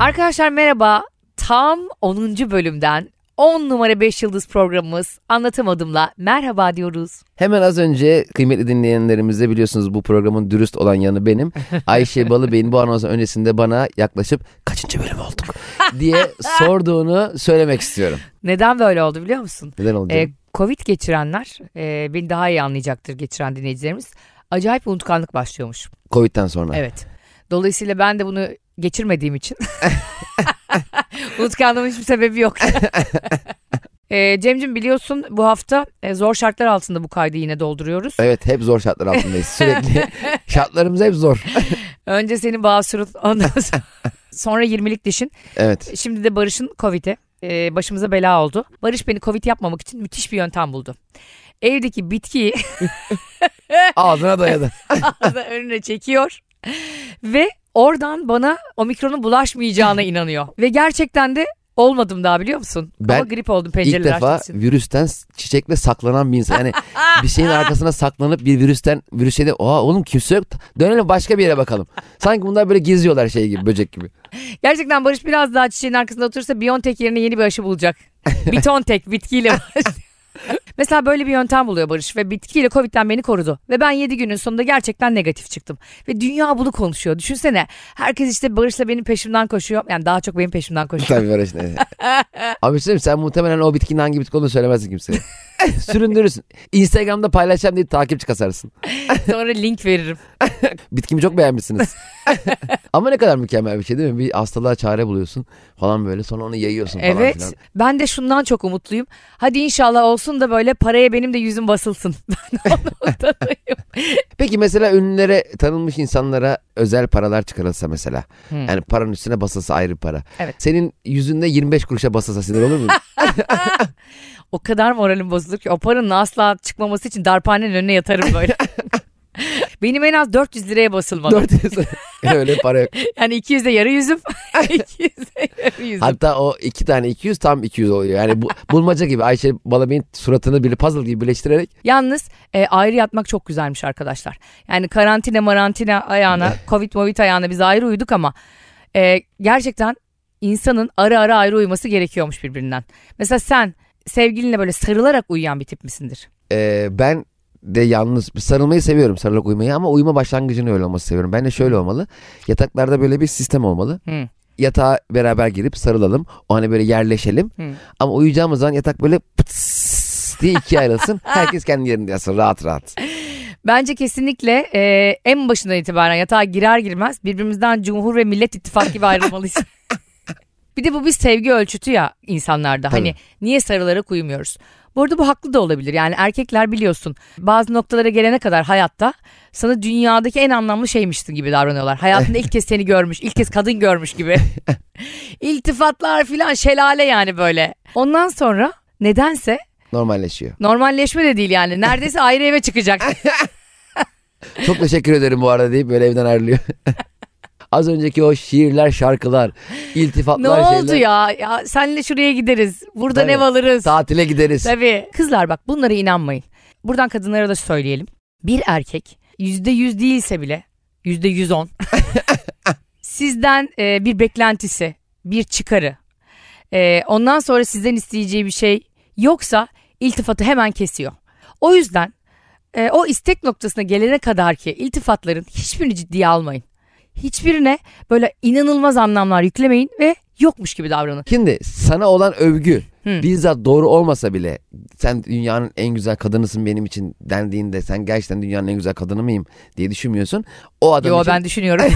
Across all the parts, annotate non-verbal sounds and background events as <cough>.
Arkadaşlar merhaba. Tam 10. bölümden 10 numara 5 yıldız programımız Anlatamadım'la merhaba diyoruz. Hemen az önce kıymetli dinleyenlerimize biliyorsunuz bu programın dürüst olan yanı benim. <laughs> Ayşe Balıbey'in bu anonsun öncesinde bana yaklaşıp kaçıncı bölüm olduk diye <laughs> sorduğunu söylemek istiyorum. Neden böyle oldu biliyor musun? Neden oldu? Ee, Covid geçirenler, e, beni daha iyi anlayacaktır geçiren dinleyicilerimiz. Acayip unutkanlık başlıyormuş. Covid'den sonra. Evet. Dolayısıyla ben de bunu geçirmediğim için <laughs> unutkanlığımın hiçbir sebebi yok. <laughs> e, Cemcim biliyorsun bu hafta e, zor şartlar altında bu kaydı yine dolduruyoruz. Evet hep zor şartlar altındayız sürekli. <laughs> Şartlarımız hep zor. Önce senin basurun ondan sonra, sonra 20'lik dişin. Evet. Şimdi de Barış'ın Covid'i e, başımıza bela oldu. Barış beni Covid yapmamak için müthiş bir yöntem buldu. Evdeki bitkiyi Ağzına dayadı. önüne çekiyor ve oradan bana omikronun bulaşmayacağına <laughs> inanıyor. Ve gerçekten de olmadım daha biliyor musun? Ben Ama grip oldum İlk pencereler defa açtığı için. virüsten çiçekle saklanan bir insan. Yani <laughs> bir şeyin arkasına saklanıp bir virüsten virüse de oha oğlum kimse yok. Dönelim başka bir yere bakalım. Sanki bunlar böyle geziyorlar şey gibi böcek gibi. Gerçekten Barış biraz daha çiçeğin arkasında oturursa Biontech yerine yeni bir aşı bulacak. <laughs> Bitontek bitkiyle başlıyor. <laughs> Mesela böyle bir yöntem buluyor Barış ve bitkiyle Covid'den beni korudu. Ve ben 7 günün sonunda gerçekten negatif çıktım. Ve dünya bunu konuşuyor. Düşünsene herkes işte Barış'la benim peşimden koşuyor. Yani daha çok benim peşimden koşuyor. Tabii Barış ne? <laughs> Abi söyleyeyim, sen muhtemelen o bitkinin hangi bitki olduğunu söylemezsin kimseye. <laughs> Süründürürsün. Instagram'da paylaşacağım diye takipçi kasarsın. Sonra link veririm. Bitkimi çok beğenmişsiniz. <laughs> Ama ne kadar mükemmel bir şey değil mi? Bir hastalığa çare buluyorsun falan böyle sonra onu yayıyorsun falan Evet. filan. Ben de şundan çok umutluyum. Hadi inşallah olsun da böyle paraya benim de yüzüm basılsın. <laughs> Ben onu. <laughs> Peki mesela ünlülere, tanınmış insanlara özel paralar çıkarılsa mesela. Yani paranın üstüne basılsa ayrı bir para. Evet. Senin yüzünde 25 kuruşa basılsa sinir olur mu? O kadar moralim bozulur ki o paranın asla çıkmaması için darphanenin önüne yatarım böyle. Benim en az 400 liraya basılmalı. 400. <laughs> Öyle para yok. Yani 200 de yarı yüzüm. <laughs> <laughs> 200 de yarı yüzüm. Hatta o iki tane 200 tam 200 oluyor. Yani bu, bulmaca gibi Ayşe Balabey'in suratını bir puzzle gibi birleştirerek Yalnız e, ayrı yatmak çok güzelmiş arkadaşlar. Yani karantina marantina ayağına, covid movid ayağına biz ayrı uyuduk ama e, gerçekten insanın ara ara ayrı uyuması gerekiyormuş birbirinden. Mesela sen sevgilinle böyle sarılarak uyuyan bir tip misindir? Ee, ben de yalnız sarılmayı seviyorum sarılıp uyumayı ama uyuma başlangıcının öyle olması seviyorum. Ben de şöyle olmalı. Yataklarda böyle bir sistem olmalı. Hı. Yatağa beraber girip sarılalım. O hani böyle yerleşelim. Hı. Ama uyuyacağımız zaman yatak böyle pıts diye ikiye ayrılsın. <laughs> Herkes kendi yerinde yatsın rahat rahat. Bence kesinlikle e, en başından itibaren yatağa girer girmez birbirimizden Cumhur ve Millet İttifakı gibi ayrılmalıyız. <laughs> bir de bu bir sevgi ölçütü ya insanlarda. Tabii. Hani niye sarılarak uyumuyoruz? Bu arada bu haklı da olabilir. Yani erkekler biliyorsun bazı noktalara gelene kadar hayatta sana dünyadaki en anlamlı şeymişsin gibi davranıyorlar. Hayatında <laughs> ilk kez seni görmüş, ilk kez kadın görmüş gibi. <laughs> İltifatlar filan şelale yani böyle. Ondan sonra nedense Normalleşiyor. normalleşme de değil yani. Neredeyse ayrı eve çıkacak. <laughs> Çok teşekkür ederim bu arada deyip böyle evden ayrılıyor. Az önceki o şiirler, şarkılar, <gasps> Ne iltifatlar oldu şeyler. ya? Ya senle şuraya gideriz. Burada Tabii. ne alırız? Tatile gideriz. Tabii. Kızlar bak bunlara inanmayın. Buradan kadınlara da söyleyelim. Bir erkek yüzde yüz değilse bile yüzde yüz on <laughs> sizden e, bir beklentisi, bir çıkarı, e, ondan sonra sizden isteyeceği bir şey yoksa iltifatı hemen kesiyor. O yüzden e, o istek noktasına gelene kadar ki iltifatların hiçbirini ciddiye almayın. Hiçbirine böyle inanılmaz anlamlar yüklemeyin ve yokmuş gibi davranın. Şimdi sana olan övgü Hı. bizzat doğru olmasa bile sen dünyanın en güzel kadınısın benim için dendiğinde sen gerçekten dünyanın en güzel kadını mıyım diye düşünmüyorsun. O adam Yo için ben düşünüyorum. <laughs>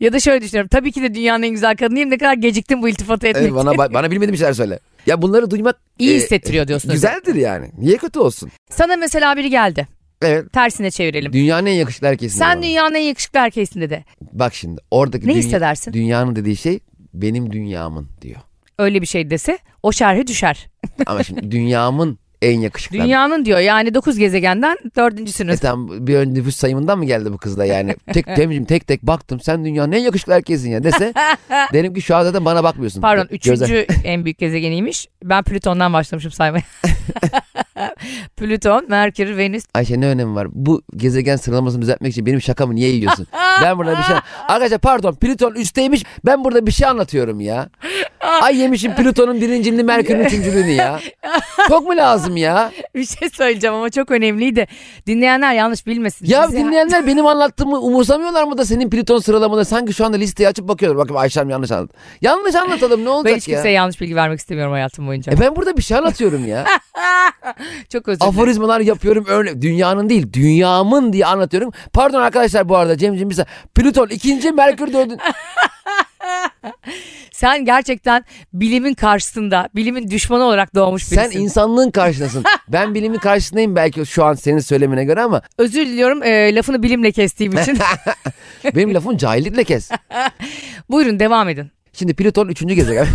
ya da şöyle düşünüyorum. Tabii ki de dünyanın en güzel kadınıyım. Ne kadar geciktim bu iltifatı etmek. Evet, bana bana bilmediğim şeyler söyle. Ya bunları duymak İyi e, hissettiriyor diyorsun. güzeldir yani. Niye kötü olsun? Sana mesela biri geldi. Evet. Tersine çevirelim. Dünyanın en yakışıklı erkeğisin. Sen dünyanın en yakışıklı erkeğisin dedi. Bak şimdi oradaki Ne dünya- hissedersin? dünyanın dediği şey benim dünyamın diyor. Öyle bir şey dese o şerhe düşer. <laughs> Ama şimdi dünyamın en yakışıklı. Dünyanın diyor yani 9 gezegenden dördüncüsünüz. E tamam, bir ön nüfus sayımından mı geldi bu kız da yani? Tek <laughs> temcim tek tek baktım sen dünyanın en yakışıklı erkeğisin ya dese <laughs> derim ki şu anda da bana bakmıyorsun. Pardon üçüncü en büyük gezegeniymiş. Ben Plüton'dan başlamışım saymaya. <laughs> Plüton, Merkür, Venüs. Ayşe ne önemi var? Bu gezegen sıralamasını düzeltmek için benim şakamı niye yiyorsun? <laughs> ben burada bir şey... Arkadaşlar pardon Plüton üstteymiş. Ben burada bir şey anlatıyorum ya. Ay yemişim Plüton'un birinciliğini Merkür'ün üçüncülüğünü ya. Çok mu lazım ya? <laughs> Bir şey söyleyeceğim ama çok önemliydi. Dinleyenler yanlış bilmesin. Ya Bizi- dinleyenler <laughs> benim anlattığımı umursamıyorlar mı da senin Plüton sıralamada sanki şu anda listeyi açıp bakıyorlar. Bakın Ayşem yanlış anlattı. Yanlış anlatalım ne Ben olacak hiç ya? kimseye yanlış bilgi vermek istemiyorum hayatım boyunca. E ben burada bir şey anlatıyorum ya. <laughs> Çok özür dilerim. Aforizmalar yapıyorum öyle. Dünyanın değil dünyamın diye anlatıyorum. Pardon arkadaşlar bu arada Cemciğim bir. Plüton ikinci Merkür dördüncü. Sen gerçekten bilimin karşısında, bilimin düşmanı olarak doğmuş birisin. Sen insanlığın karşısındasın. <laughs> ben bilimin karşısındayım belki şu an senin söylemine göre ama Özür diliyorum e, lafını bilimle kestiğim için. <laughs> benim lafım cahillikle kes. <laughs> Buyurun devam edin. Şimdi Plüton üçüncü gezegen.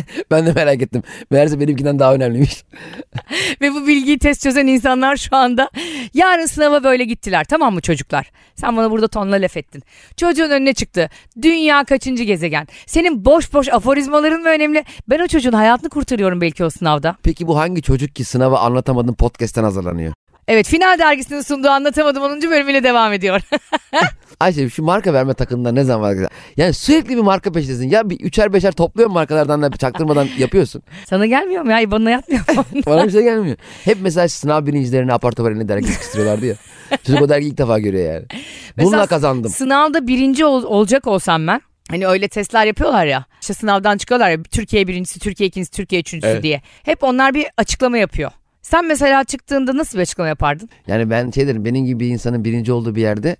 <laughs> ben de merak ettim. Meğerse benimkinden daha önemliymiş. <laughs> Ve bu bilgiyi test çözen insanlar şu anda yarın sınava böyle gittiler tamam mı çocuklar? Sen bana burada tonla laf ettin. Çocuğun önüne çıktı. Dünya kaçıncı gezegen? Senin boş boş aforizmaların mı önemli? Ben o çocuğun hayatını kurtarıyorum belki o sınavda. Peki bu hangi çocuk ki sınavı anlatamadın podcast'ten hazırlanıyor? Evet Final Dergisi'nin sunduğu Anlatamadım 10. bölümüyle devam ediyor. <laughs> Ayşe şu marka verme takımında ne zaman var? Yani sürekli bir marka peşindesin. Ya bir üçer beşer topluyor markalardan da çaktırmadan <laughs> yapıyorsun. Sana gelmiyor mu ya? İbanına yatmıyor mu? <laughs> Bana bir şey gelmiyor. Hep mesela sınav birincilerini apar topar eline dergi sıkıştırıyorlardı ya. Çocuk o dergiyi ilk defa görüyor yani. Bununla Mesela kazandım. Sınavda birinci ol- olacak olsam ben. Hani öyle testler yapıyorlar ya. İşte sınavdan çıkıyorlar ya. Türkiye birincisi, Türkiye ikincisi, Türkiye üçüncüsü Evet. diye. Hep onlar bir açıklama yapıyor. Sen mesela çıktığında nasıl bir açıklama yapardın? Yani ben şey derim benim gibi bir insanın birinci olduğu bir yerde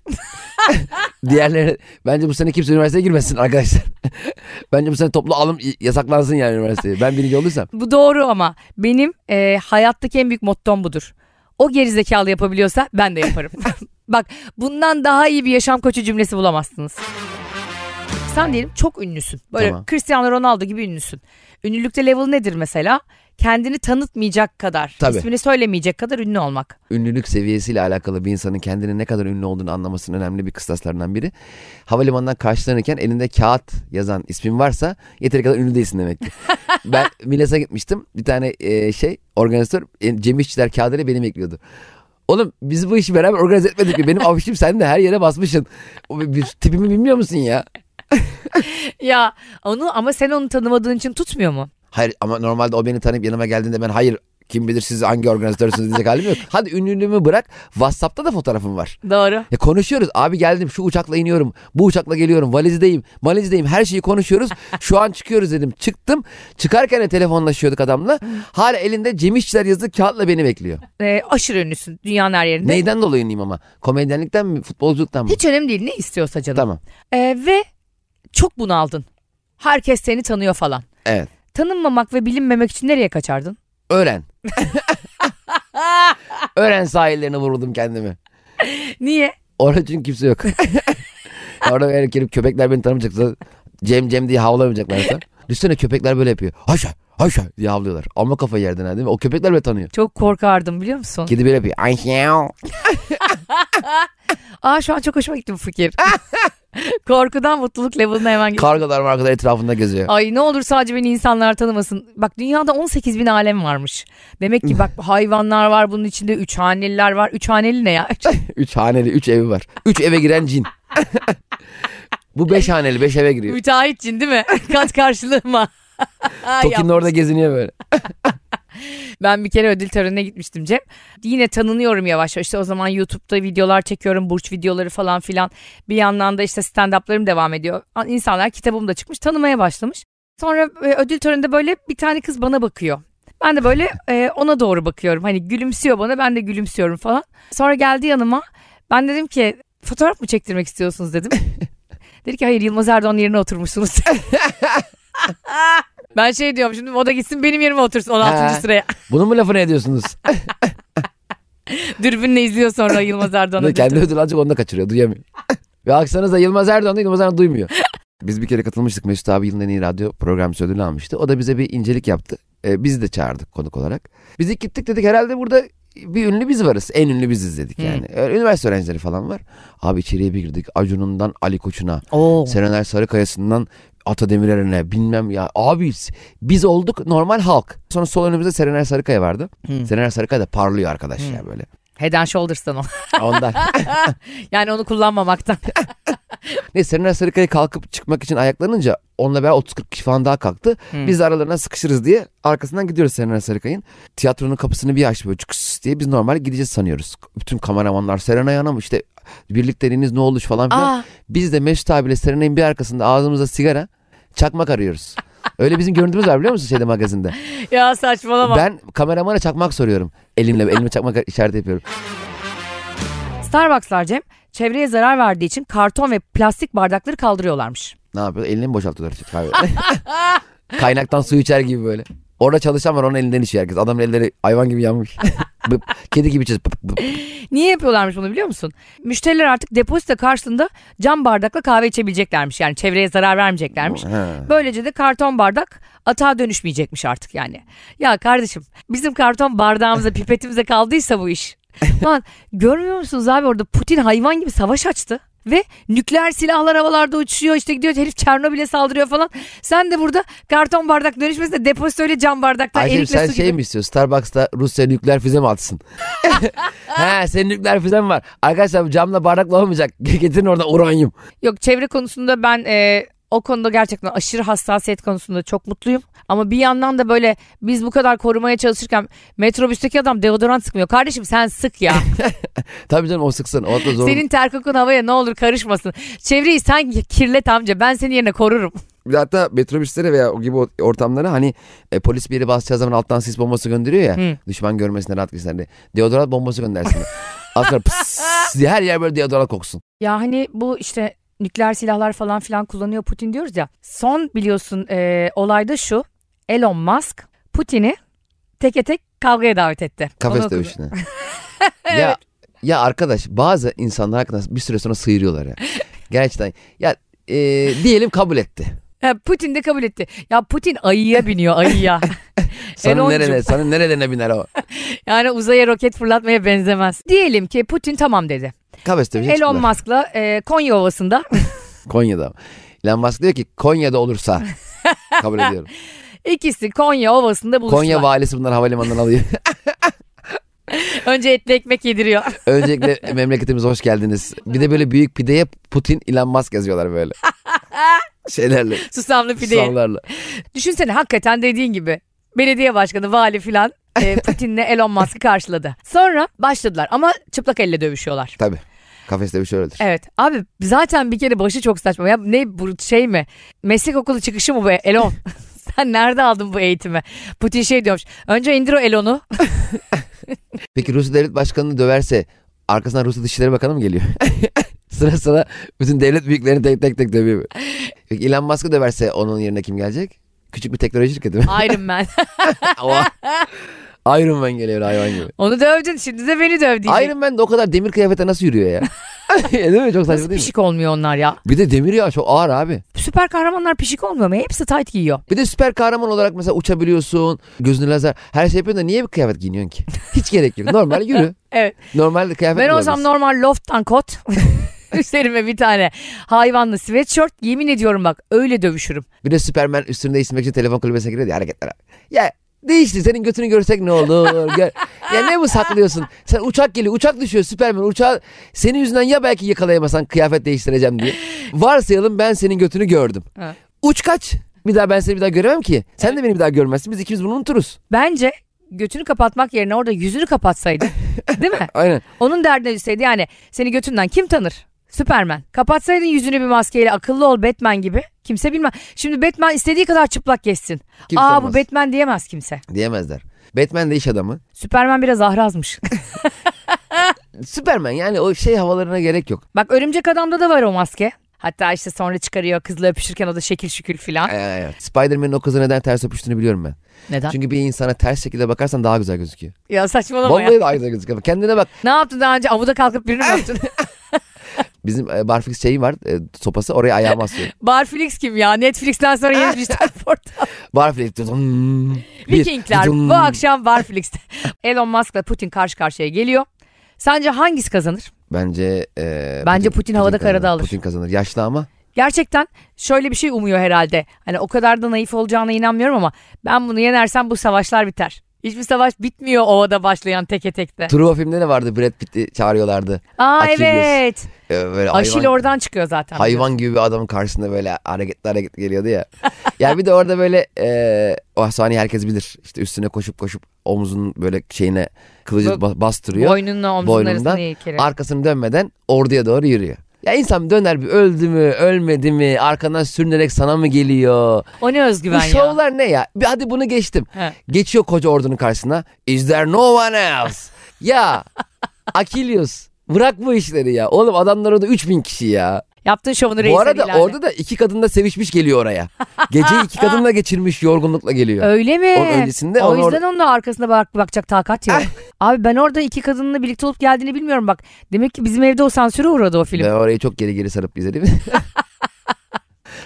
<laughs> diğerleri bence bu sene kimse üniversiteye girmesin arkadaşlar. <laughs> bence bu sene toplu alım yasaklansın yani üniversiteye. Ben birinci olduysam. Bu doğru ama benim e, hayattaki en büyük mottom budur. O gerizekalı yapabiliyorsa ben de yaparım. <laughs> Bak bundan daha iyi bir yaşam koçu cümlesi bulamazsınız. Sen diyelim çok ünlüsün. Böyle Tamam. Cristiano Ronaldo gibi ünlüsün. Ünlülükte level nedir mesela? Kendini tanıtmayacak kadar, Tabii. ismini söylemeyecek kadar ünlü olmak. Ünlülük seviyesiyle alakalı bir insanın kendinin ne kadar ünlü olduğunu anlamasının önemli bir kıstaslarından biri. Havalimanından karşılanırken elinde kağıt yazan ismin varsa yeteri kadar ünlü değilsin demek ki. <laughs> ben Milas'a gitmiştim. Bir tane e, şey organizatör e, Cem İşçiler kağıdıyla beni bekliyordu. Oğlum biz bu işi beraber organize etmedik mi? Benim <laughs> afişim sen de her yere basmışsın. O bir tipimi bilmiyor musun ya? <laughs> Ya onu ama sen onu tanımadığın için tutmuyor mu? Hayır ama normalde o beni tanıyıp yanıma geldiğinde ben hayır kim bilir siz hangi organizatörsünüz diyecek halim yok. <laughs> Hadi ünlülüğümü bırak WhatsApp'ta da fotoğrafım var. Doğru. Ya konuşuyoruz abi geldim şu uçakla iniyorum bu uçakla geliyorum valizdeyim valizdeyim her şeyi konuşuyoruz. <laughs> Şu an çıkıyoruz dedim çıktım çıkarken de telefonlaşıyorduk adamla. Hala elinde Cem İşçiler yazılı kağıtla beni bekliyor. Ee, aşırı ünlüsün dünyanın her yerinde. Neyden dolayı ünlüyüm ama komedyenlikten mi futbolculuktan mı? Hiç önemli değil ne istiyorsa canım. Tamam Ee, ve çok bunaldın. Herkes seni tanıyor falan. evet Tanınmamak ve bilinmemek için nereye kaçardın? öğren. <laughs> öğren sahillerine vuruldum kendimi. Niye? Orada çünkü kimse yok. <laughs> Orada eğer gelip köpekler beni tanımayacaksa Cem Cem diye havlamayacaklarsa. Düşünsene köpekler böyle yapıyor. Haşa haşa diye havlıyorlar. Ama kafayı yerden ha değil mi? O köpekler bile tanıyor. Çok korkardım biliyor musun? Kedi böyle yapıyor. Ayşe. <laughs> Aa şu an çok hoşuma gitti bu fikir. <laughs> Korkudan mutluluk level'ına hemen git. Kargalar markalar etrafında geziyor. Ay ne olur sadece beni insanlar tanımasın. Bak dünyada 18 bin alem varmış. Demek ki bak <laughs> hayvanlar var bunun içinde. Üç haneliler var. Üç haneli ne ya? <laughs> Üç haneli, üç evi var. Üç eve giren cin. Bu beş haneli, beş eve giriyor. Müteahhit cin değil mi? Kat karşılığıma. Toki'nin orada geziniyor böyle. <laughs> Ben bir kere ödül törenine gitmiştim Cem. Yine tanınıyorum yavaş yavaş. İşte o zaman YouTube'da videolar çekiyorum. Burç videoları falan filan. Bir yandan da işte stand-up'larım devam ediyor. İnsanlar kitabım da çıkmış. Tanımaya başlamış. Sonra e, ödül töreninde böyle bir tane kız bana bakıyor. Ben de böyle e, ona doğru bakıyorum. Hani gülümsüyor bana ben de gülümsüyorum falan. Sonra geldi yanıma. Ben dedim ki fotoğraf mı çektirmek istiyorsunuz dedim. <laughs> Dedi ki hayır Yılmaz Erdoğan'ın yerine oturmuşsunuz. <laughs> ben şey diyorum şimdi o da gitsin benim yerime otursun 16. Ha. sıraya. Bunun mu lafını ediyorsunuz? <laughs> Dürbünle izliyor sonra Yılmaz Erdoğan'ı. Kendi ödül alacak onu da kaçırıyor. Duyamıyor. Ve aksanıza Yılmaz Erdoğan da Yılmaz Erdoğan duymuyor. Biz bir kere katılmıştık. Mesut abi yılın en iyi radyo programcısı ödülünü almıştı. O da bize bir incelik yaptı. Ee, bizi de çağırdık konuk olarak. Biz ilk gittik dedik herhalde burada bir ünlü biz varız. En ünlü biziz dedik yani. Ee, Üniversite öğrencileri falan var. Abi içeriye bir girdik. Acun'undan Ali Koç'una. Oo. Serenay Sarıkaya'sından Ata Demirer'ine bilmem ya. Abi biz olduk normal halk. Sonra sol önümüzde Serenay Sarıkaya vardı. Hı. Serenay Sarıkaya da parlıyor arkadaş ya böyle. Head and Shoulders'tan o. <laughs> Ondan. <laughs> yani onu kullanmamaktan. <laughs> Neyse Serenay Sarıkaya kalkıp çıkmak için ayaklanınca onunla beraber 30-40 kişi falan daha kalktı. Hı. Biz de aralarına sıkışırız diye arkasından gidiyoruz Serenay Sarıkaya'nın. Tiyatronun kapısını bir açtı böyle çıkıs diye biz normal gideceğiz sanıyoruz. Bütün kameramanlar Serenay Hanım işte birlikteliğiniz ne olmuş falan filan. Aa, Biz de Mesut abiyle Serenay'ın bir arkasında ağzımızda sigara çakmak arıyoruz. Öyle bizim görüntümüz var biliyor musun şeyde magazinde. ya saçmalama. Ben kameramana çakmak soruyorum. Elimle elime çakmak işaret yapıyorum. Starbucks'lar Cem çevreye zarar verdiği için karton ve plastik bardakları kaldırıyorlarmış. Ne yapıyor? Elini mi boşaltıyorlar kahve? <laughs> Kaynaktan su içer gibi böyle. Orada çalışan var onun elinden içiyor herkes. Adamın elleri hayvan gibi yanmış. <laughs> Bıp, Kedi gibi. Bıp, bıp. Niye yapıyorlarmış bunu biliyor musun? Müşteriler artık depozito karşılığında cam bardakla kahve içebileceklermiş. Yani çevreye zarar vermeyeceklermiş. Ha. Böylece de karton bardak atağa dönüşmeyecekmiş artık yani. Ya kardeşim bizim karton bardağımıza pipetimize kaldıysa bu iş. <laughs> Lan görmüyor musunuz abi orada Putin hayvan gibi savaş açtı. Ve nükleer silahlar havalarda uçuyor işte gidiyor herif Çernobil'e saldırıyor falan. Sen de burada karton bardak dönüşmesinde depozitoyla cam bardakta Ayşe erikle sen su şey gibi. mi istiyorsun? Starbucks'ta Rusya nükleer füze mi atsın? <laughs> <laughs> He senin nükleer füzen var. Arkadaşlar camla bardakla olmayacak. <laughs> Getirin oradan uranyum. Yok çevre konusunda ben e, o konuda gerçekten aşırı hassasiyet konusunda çok mutluyum. Ama bir yandan da böyle biz bu kadar korumaya çalışırken metrobüsteki adam deodorant sıkmıyor. Kardeşim sen sık ya. <laughs> Tabii canım o sıksın. O da zor. Senin ter kokun havaya ne olur karışmasın. Çevreyi sen kirlet amca ben senin yerine korurum. Hatta metrobüslere veya o gibi ortamlara hani e, polis bir yere basacağı zaman alttan sis bombası gönderiyor ya. Hı. Düşman görmesine rahat gitsinler diye. Deodorant bombası göndersin. <laughs> Aslında pıs diye her yer böyle deodorant koksun. Ya hani bu işte nükleer silahlar falan filan kullanıyor Putin diyoruz ya. Son biliyorsun e, olayda şu. Elon Musk Putin'i teke tek kavgaya davet etti. Kafes dövüşüne. <laughs> Ya ya arkadaş bazı insanlar hakikaten bir süre sonra sıyırıyorlar ya. <laughs> Gerçekten. Ya e, diyelim kabul etti. Putin de kabul etti. Ya Putin ayıya biniyor ayıya. <laughs> Sana nerede, sana nerelerine biner o? yani uzaya roket fırlatmaya benzemez. Diyelim ki Putin tamam dedi. Kafes dövüşe Elon çıktılar. Musk'la e, Konya Ovası'nda <laughs> Konya'da. Elon Musk diyor ki Konya'da olursa <laughs> kabul ediyorum. ikisi Konya Ovası'nda buluştular. Konya valisi bunları havalimanından alıyor. <laughs> Önce etli ekmek yediriyor. Öncelikle memleketimize hoş geldiniz. Bir de böyle büyük pideye Putin Elon Musk yazıyorlar böyle. Şeylerle. Susamlı pideyi. Susamlarla. Düşünsene hakikaten dediğin gibi belediye başkanı, vali filan e, <laughs> Putin'le Elon Musk'ı karşıladı. Sonra başladılar ama çıplak elle dövüşüyorlar. Tabii. Kafes dövüşü öyledir. Evet abi zaten bir kere başı çok saçma. Ya ne bu şey mi? Meslek okulu çıkışı mı be Elon? <laughs> Sen nerede aldın bu eğitimi? Putin şey diyormuş. Önce indir o Elon'u. <laughs> Peki Rusya Devlet Başkanı'nı döverse arkasından Rusya Dışişleri Bakanı mı geliyor? sıra sıra bütün devlet büyüklerini tek tek tek dövüyor. Peki Elon Musk'ı döverse onun yerine kim gelecek? Küçük bir teknoloji şirketi mi? <laughs> Iron Man. Iron Man geliyor hayvan gibi. Onu dövdün şimdi de beni döv diyecek. Iron Man de o kadar demir kıyafete nasıl yürüyor ya? <laughs> değil mi? Çok saçma Nasıl değil mi? pişik olmuyor onlar ya? Bir de demir ya çok ağır abi. Süper kahramanlar pişik olmuyor mu? Hepsi tight giyiyor. Bir de süper kahraman olarak mesela uçabiliyorsun. Gözünü lazer. Her şey yapıyorsun da niye bir kıyafet giyiniyorsun ki? Hiç gerek yok. Normal yürü. <laughs> Evet. Normal kıyafet Ben olsam bulabilirsin. normal loft'tan kot. <laughs> Üstlerime bir tane hayvanlı sweatshirt. Yemin ediyorum bak öyle dövüşürüm. Bir de Superman üstünü değiştirmek için telefon kulübesine giriyor ya hareketler. Ya değişti senin götünü görsek ne olur? Gör. Ya ne bu saklıyorsun? Sen uçak geliyor uçak düşüyor Superman uçağı senin yüzünden ya belki yakalayamasan kıyafet değiştireceğim diye. Varsayalım ben senin götünü gördüm. Ha. Uç kaç. Bir daha ben seni bir daha göremem ki. Sen de beni bir daha görmezsin. Biz ikimiz bunu unuturuz. Bence götünü kapatmak yerine orada yüzünü kapatsaydı. <laughs> Değil mi? Aynen. Onun derdine düşseydi yani seni götünden kim tanır? Süpermen. Kapatsaydın yüzünü bir maskeyle akıllı ol Batman gibi. Kimse bilmez. Şimdi Batman istediği kadar çıplak geçsin. Kimse Aa olmaz. bu Batman diyemez kimse. Diyemezler. Batman de iş adamı. Süpermen biraz ahrazmış. <laughs> <laughs> Superman yani o şey havalarına gerek yok. Bak örümcek adamda da var o maske. Hatta işte sonra çıkarıyor kızla öpüşürken o da şekil şükül filan. Ee, evet. Spider-Man'in o kızı neden ters öpüştüğünü biliyorum ben. Neden? Çünkü bir insana ters şekilde bakarsan daha güzel gözüküyor. Ya saçmalama ya. Vallahi daha güzel gözüküyor. Kendine bak. Ne yaptın daha önce? Amuda kalkıp birini mi <laughs> öptün? Bizim e, barfix şeyi var e, sopası oraya ayağımı asıyorum. <laughs> Barflix kim ya? Netflix'ten sonra yeni dijital <laughs> portal. barfix. bir, Vikingler bu akşam Barflix'te. Elon Musk'la Putin karşı karşıya geliyor. Sence hangisi kazanır? Bence e, Bence Putin havada kazanır. karada alır. Putin kazanır. Yaşlı ama. Gerçekten şöyle bir şey umuyor herhalde. Hani o kadar da naif olacağına inanmıyorum ama ben bunu yenersem bu savaşlar biter. Hiçbir savaş bitmiyor ovada başlayan teke tekte. Truva filmde de vardı Brad Pitt'i çağırıyorlardı. Aa Achilles. evet. Ee, Böyle Aşil hayvan, oradan çıkıyor zaten. hayvan gibi bir adamın karşısında böyle hareketli hareketli geliyordu ya. <laughs> ya bir de orada böyle e, o sahneyi herkes bilir. İşte üstüne koşup koşup omuzun böyle şeyine kılıcı Bu- bastırıyor. Boynunla omzunun ilkeli. Arkasını dönmeden orduya doğru yürüyor. Ya insan döner bir öldü mü ölmedi mi arkandan sürünerek sana mı geliyor? O ne Bu özgüven ya. şovlar ne ya? Bir hadi bunu geçtim. He. Geçiyor koca ordunun karşısına. Is there no one else? ya <laughs> Achilles bırak bu işleri ya. Oğlum adamlar orada 3000 kişi ya. Yaptığın şovunu Bu reisler arada ilan orada da iki kadın da sevişmiş geliyor oraya. Geceyi iki kadınla geçirmiş yorgunlukla geliyor. Öyle mi? Onun öncesinde o onu yüzden onun da arkasında bak bakacak takat yok. Abi ben orada iki kadınla birlikte olup geldiğini bilmiyorum bak. Demek ki bizim evde o sansüre uğradı o film. Ben orayı çok geri geri sarıp izledim. <laughs>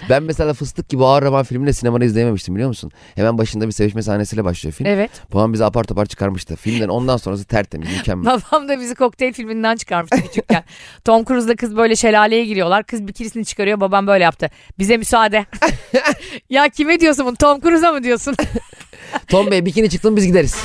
ben mesela Fıstık gibi ağır roman filmini sinemada izleyememiştim biliyor musun? Hemen başında bir sevişme sahnesiyle başlıyor film. Evet. Babam bizi apar topar çıkarmıştı. Filmden ondan sonrası tertemiz, mükemmel. <laughs> Babam da bizi kokteyl filminden çıkarmıştı küçükken. <laughs> Tom Cruise'la kız böyle şelaleye giriyorlar. Kız bikinisini çıkarıyor. Babam böyle yaptı. Bize müsaade. <laughs> ya kime diyorsun bunu? Tom Cruise'a mı diyorsun? Tom Bey bikini çıktın biz gideriz.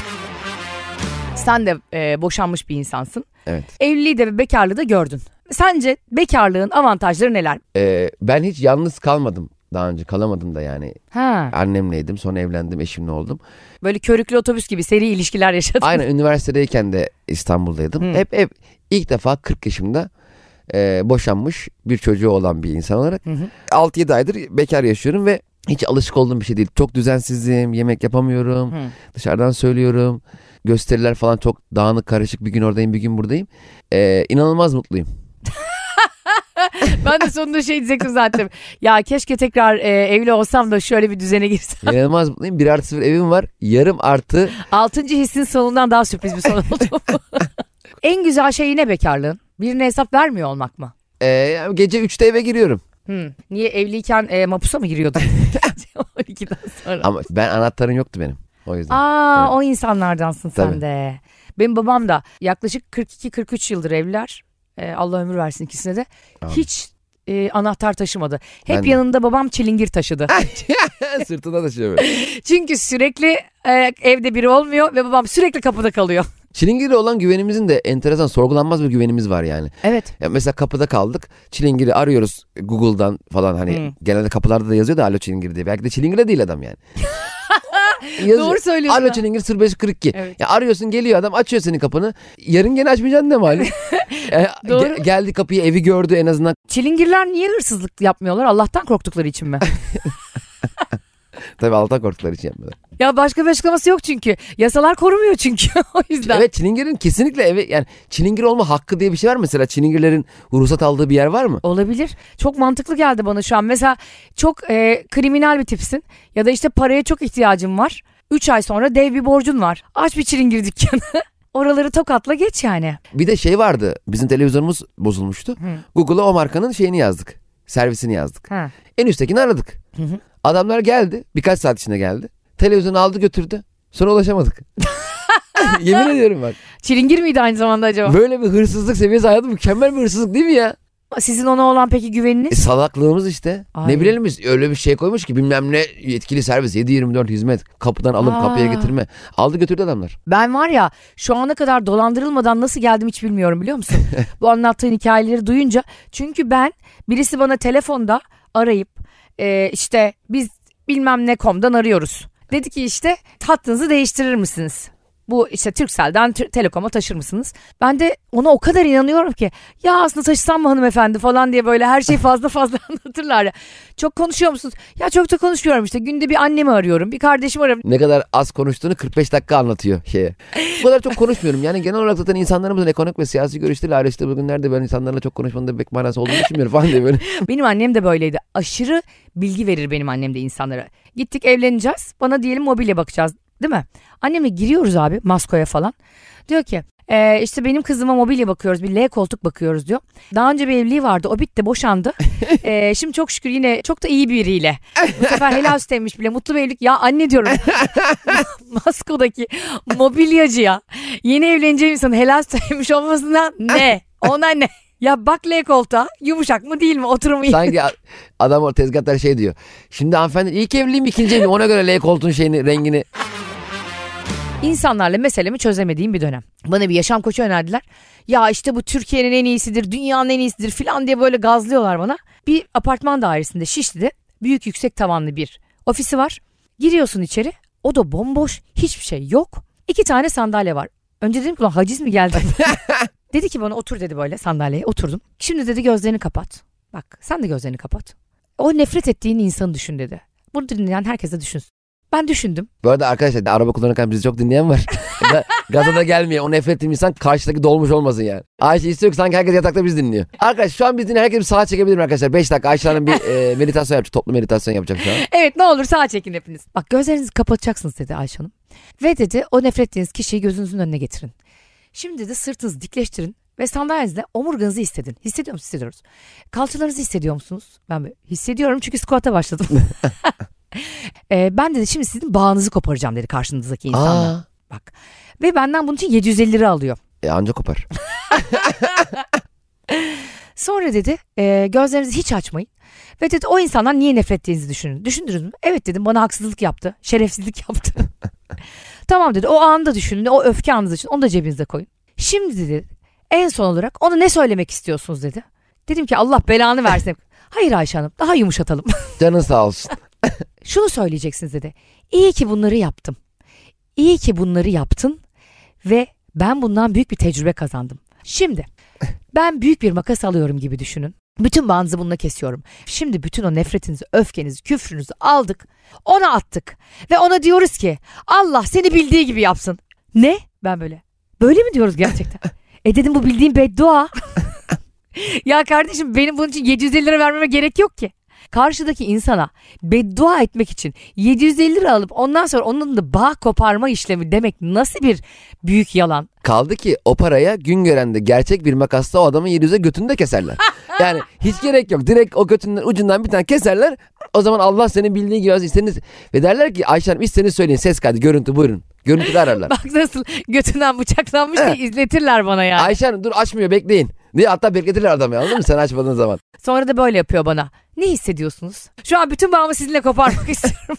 Sen de e, boşanmış bir insansın. Evet. Evliliği de ve bekarlığı da gördün. Sence bekarlığın avantajları neler? Ee, ben hiç yalnız kalmadım daha önce. Kalamadım da yani. Ha, Annemleydim sonra evlendim eşimle oldum. böyle körüklü otobüs gibi seri ilişkiler yaşadın. Aynen üniversitedeyken de İstanbul'daydım. Hı. Hep hep ilk defa 40 yaşımda e, boşanmış bir çocuğu olan bir insan olarak. Hı hı. 6-7 aydır bekar yaşıyorum ve hiç alışık olduğum bir şey değil. Çok düzensizim, yemek yapamıyorum, Hı. dışarıdan söylüyorum. Gösteriler falan çok dağınık karışık bir gün oradayım bir gün buradayım. Ee, inanılmaz mutluyum. Ben de sonunda şey diyecektim zaten. Ya keşke tekrar e, evli olsam da şöyle bir düzene girsem. İnanılmaz mutluyum. Bir artı sıfır evim var. Yarım artı Altıncı hissin sonundan daha sürpriz bir son oldu. <laughs> en güzel şey yine bekarlığın. Birine hesap vermiyor olmak mı? e, gece 3'te eve giriyorum. Hmm. Niye evliyken e, mapusa mı giriyordun? <laughs> <laughs> 12'den sonra. Ama ben anahtarım yoktu benim. O yüzden. Aa Evet. o insanlardansın sen Tabii. de. Benim babam da yaklaşık 42-43 yıldır evliler. E, Allah ömür versin ikisine de. Amin. Hiç e, anahtar taşımadı. Hep Ben yanında babam çilingir taşıdı. <laughs> Sırtına taşıyor. <laughs> Çünkü sürekli e, evde biri olmuyor ve babam sürekli kapıda kalıyor. <laughs> Çilingir'e olan güvenimizin de enteresan sorgulanmaz bir güvenimiz var yani. Evet. Ya mesela kapıda kaldık. Çilingir'i arıyoruz Google'dan falan hani Hı. genelde kapılarda da yazıyor da alo Çilingir diye. Belki de Çilingir'de değil adam yani. Yazıyor. Doğru söylüyorsun. Alo. Çilingir 0542. Evet. Ya arıyorsun geliyor adam açıyor senin kapını. Yarın gene açmayacaksın ne malum. <laughs> E, Doğru. ge- geldi kapıyı evi gördü en azından. Çilingirler niye hırsızlık yapmıyorlar? Allah'tan korktukları için mi? <laughs> Tabii Allah'tan korktukları için yapmıyorlar. Ya başka bir açıklaması yok çünkü. Yasalar korumuyor çünkü <laughs> o yüzden. Evet Çilingir'in kesinlikle evi yani Çilingir olma hakkı diye bir şey var mesela. Çilingirlerin ruhsat aldığı bir yer var mı? Olabilir. Çok mantıklı geldi bana şu an. Mesela çok e, kriminal bir tipsin ya da işte paraya çok ihtiyacın var. 3 ay sonra dev bir borcun var. Aç bir çilingir dükkanı. <laughs> Oraları tokatla geç yani. Bir de şey vardı. Bizim televizyonumuz bozulmuştu. Google'a o markanın şeyini yazdık. Servisini yazdık. Ha. En üsttekini aradık. Hı hı. Adamlar geldi. Birkaç saat içinde geldi. Televizyonu aldı götürdü. Sonra ulaşamadık. <laughs> Yemin ediyorum bak. Çilingir miydi aynı zamanda acaba? Böyle bir hırsızlık seviyesi hayatı mükemmel bir hırsızlık değil mi ya? Sizin ona olan peki E, güveniniz? salaklığımız işte. Ay. Ne bilelim biz öyle bir şey koymuş ki bilmem ne yetkili servis 7-24 hizmet. Kapıdan alım Aa. kapıya getirme. Aldı götürdü adamlar. Ben var ya şu ana kadar dolandırılmadan nasıl geldim hiç bilmiyorum biliyor musun? <laughs> Bu anlattığın hikayeleri duyunca. Çünkü ben birisi bana telefonda arayıp e, işte biz bilmem ne komdan arıyoruz. Dedi ki işte hattınızı değiştirir misiniz? Bu işte Turkcell'den Tür- Telekom'a taşır mısınız? Ben de ona o kadar inanıyorum ki ya aslında taşısam mı hanımefendi falan diye böyle her şeyi fazla fazla <laughs> anlatırlar ya. Çok konuşuyor musunuz? Ya çok da konuşmuyorum işte günde bir annemi arıyorum bir kardeşimi arıyorum. Ne kadar az konuştuğunu 45 dakika anlatıyor şeye. Bu kadar çok konuşmuyorum. Yani genel olarak zaten insanlarımızın ekonomik ve siyasi görüşleriyle ayrıştığı bugünlerde ben insanlarla çok konuşmanın da pek manası olduğunu düşünmüyorum falan diye böyle. <laughs> Benim annem de böyleydi. Aşırı bilgi verir benim annem de insanlara. Gittik evleneceğiz. Bana diyelim mobilya bakacağız. Değil mi? Annemle giriyoruz abi Masko'ya falan. Diyor ki "Ee, işte benim kızıma mobilya bakıyoruz. Bir L koltuk bakıyoruz diyor. Daha önce bir evliliği vardı. O bitti boşandı. <laughs> Ee, şimdi çok şükür yine çok da iyi biriyle. Bu sefer helal süt emmiş bile. Mutlu bir evlilik. Ya anne diyorum. <laughs> <laughs> Masko'daki mobilyacıya yeni evleneceğim insanın helal süt emmiş olmasına ne? Ona ne? Ya bak L koltuğa yumuşak mı değil mi oturumu iyi. Sanki adam o tezgahtar şey diyor. Şimdi hanımefendi ilk evliyim ikinci evliyim ona göre L koltuğun şeyini rengini. İnsanlarla meselemi çözemediğim bir dönem. Bana bir yaşam koçu önerdiler. Ya işte bu Türkiye'nin en iyisidir, dünyanın en iyisidir falan diye böyle gazlıyorlar bana. Bir apartman dairesinde Şişli'de büyük yüksek tavanlı bir ofisi var. Giriyorsun içeri. O da bomboş, hiçbir şey yok. İki tane sandalye var. Önce dedim ki ulan haciz mi geldi? <laughs> dedi ki bana otur dedi böyle sandalyeye oturdum. Şimdi dedi gözlerini kapat. Bak sen de gözlerini kapat. O nefret ettiğin insanı düşün dedi. Bunu dinleyen herkes de düşünsün. Ben düşündüm. Bu arada arkadaşlar araba kullanırken bizi çok dinleyen var. <laughs> Ga- Gaza da gelmiyor. O nefret ettiğim insan karşıdaki dolmuş olmasın yani. Ayşe istiyor ki sanki herkes yatakta biz dinliyor. Arkadaş şu an biz dinleyen herkes bir sağa çekebilir mi arkadaşlar? 5 dakika Ayşe Hanım bir <laughs> e, meditasyon yapacak. Toplu meditasyon yapacak şu an. Evet ne olur sağa çekin hepiniz. Bak gözlerinizi kapatacaksınız dedi Ayşe Hanım. Ve dedi o nefret ettiğiniz kişiyi gözünüzün önüne getirin. Şimdi de sırtınızı dikleştirin ve sandalyenizle omurganızı hissedin. Hissediyor musunuz? Hissediyoruz. Kalçalarınızı hissediyor musunuz? Ben hissediyorum çünkü squat'a başladım. <laughs> <laughs> Ee, ben dedi şimdi sizin bağınızı koparacağım dedi karşınızdaki insanla. Aa, Bak. Ve benden bunun için 750 lira alıyor. e, anca kopar. <laughs> Sonra dedi e, gözlerinizi hiç açmayın. Ve dedi o insandan niye nefret ettiğinizi düşünün. Düşündünüz mü? Evet dedim bana haksızlık yaptı. Şerefsizlik yaptı. <laughs> tamam dedi o anda düşünün. O öfke anınız için onu da cebinize koyun. Şimdi dedi en son olarak onu ne söylemek istiyorsunuz dedi. Dedim ki Allah belanı versin. Hayır Ayşe Hanım daha yumuşatalım. Canın sağ olsun. Şunu söyleyeceksiniz dedi. İyi ki bunları yaptım. İyi ki bunları yaptın ve ben bundan büyük bir tecrübe kazandım. Şimdi ben büyük bir makas alıyorum gibi düşünün. Bütün bağınızı bununla kesiyorum. Şimdi bütün o nefretinizi, öfkenizi, küfrünüzü aldık. Ona attık. Ve ona diyoruz ki Allah seni bildiği gibi yapsın. Ne? Ben böyle. Böyle mi diyoruz gerçekten? <laughs> e dedim bu bildiğim beddua. <laughs> ya kardeşim benim bunun için 750 lira vermeme gerek yok ki. Karşıdaki insana beddua etmek için 750 lira alıp ondan sonra onun da bağ koparma işlemi demek nasıl bir büyük yalan? Kaldı ki o paraya gün görende gerçek bir makasla o adamın 700'e götünü de keserler. <laughs> Yani hiç gerek yok. Direkt o götünden ucundan bir tane keserler. O zaman Allah senin bildiği gibi istediğiniz ve derler ki Ayşe Hanım istediğinizi söyleyin. Ses kaydı, görüntü buyurun. Görüntüde ararlar. <laughs> Bak nasıl götünden bıçaklanmış diye izletirler bana yani. Ayşe Hanım dur açmıyor bekleyin. Diye hatta bekletirler adamı anladın mı sen açmadığın zaman. Sonra da böyle yapıyor bana. Ne hissediyorsunuz? Şu an bütün bağımı sizinle koparmak <laughs> istiyorum.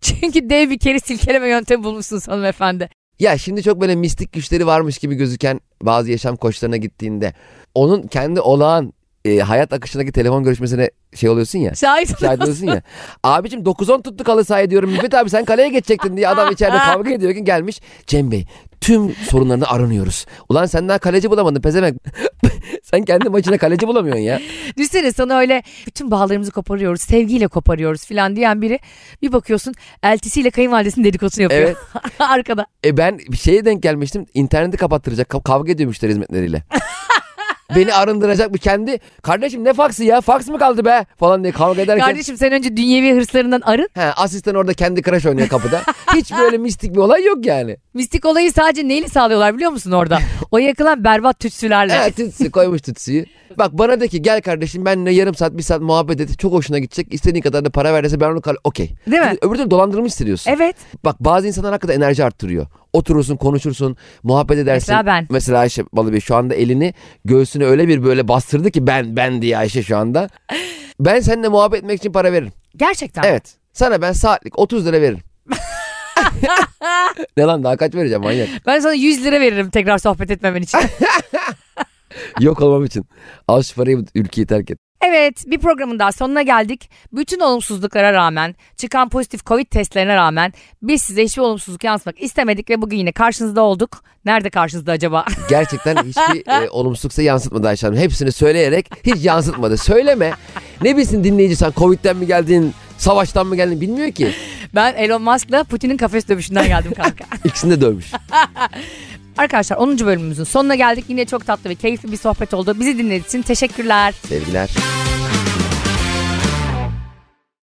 Çünkü dev bir kere silkeleme yöntemi bulmuşsunuz hanımefendi. Ya şimdi çok böyle mistik güçleri varmış gibi gözüken bazı yaşam koçlarına gittiğinde onun kendi olağan e, hayat akışındaki telefon görüşmesine şey oluyorsun ya. Şahit Şahit oluyorsun ya. Abicim 9-10 tuttu kalı sahaya diyorum. Müfet abi sen kaleye geçecektin diye adam içeride kavga ediyor ki gelmiş. Cem Bey tüm sorunlarını aranıyoruz. Ulan sen daha kaleci bulamadın pezemek. <laughs> sen kendi maçına kaleci bulamıyorsun ya. Düşünsene sana öyle bütün bağlarımızı koparıyoruz, sevgiyle koparıyoruz filan diyen biri bir bakıyorsun eltisiyle kayınvalidesinin dedikodusunu yapıyor. Evet. <laughs> Arkada. E ben bir şeye denk gelmiştim. İnterneti kapattıracak. Kav- kavga ediyor müşteri hizmetleriyle. <laughs> Beni arındıracak bir kendi. Kardeşim ne faksı ya? Faks mı kaldı be? Falan diye kavga ederken. Kardeşim sen önce dünyevi hırslarından arın. He, asistan orada kendi crash oynuyor kapıda. <laughs> Hiç böyle mistik bir olay yok yani. Mistik olayı sadece neyle sağlıyorlar biliyor musun orada? O yakılan berbat tütsülerle. Evet tütsü koymuş tütsüyü. Bak bana de ki gel kardeşim benimle yarım saat bir saat muhabbet et. Çok hoşuna gidecek. İstediğin kadar da para ver dese ben onu kal okey. Değil mi? Öbür türlü dolandırılmış hissediyorsun. Evet. Bak bazı insanlar hakikaten enerji arttırıyor. Oturursun konuşursun muhabbet edersin. Mesela ben. Mesela Ayşe Balıbey şu anda elini göğsüne öyle bir böyle bastırdı ki ben ben diye Ayşe şu anda. <laughs> Ben seninle muhabbet etmek için para veririm. Gerçekten. Evet. Sana ben saatlik 30 lira veririm. <laughs> ne lan daha kaç vereceğim manyak. Ben sana 100 lira veririm tekrar sohbet etmemen için. <laughs> Yok olmam için. Al şu parayı ülkeyi terk et. Evet bir programın daha sonuna geldik. Bütün olumsuzluklara rağmen çıkan pozitif covid testlerine rağmen biz size hiçbir olumsuzluk yansıtmak istemedik ve bugün yine karşınızda olduk. Nerede karşınızda acaba? <laughs> Gerçekten hiçbir e, olumsuzluksa yansıtmadı Ayşe Hanım. Hepsini söyleyerek hiç yansıtmadı. Söyleme. Ne bilsin dinleyici sen Covid'den mi geldin, savaştan mı geldin bilmiyor ki. Ben Elon Musk'la Putin'in kafes dövüşünden geldim kanka. <laughs> İkisini de dövmüş. <laughs> Arkadaşlar 10. bölümümüzün sonuna geldik. Yine çok tatlı ve keyifli bir sohbet oldu. Bizi dinlediğiniz için teşekkürler. Sevgiler.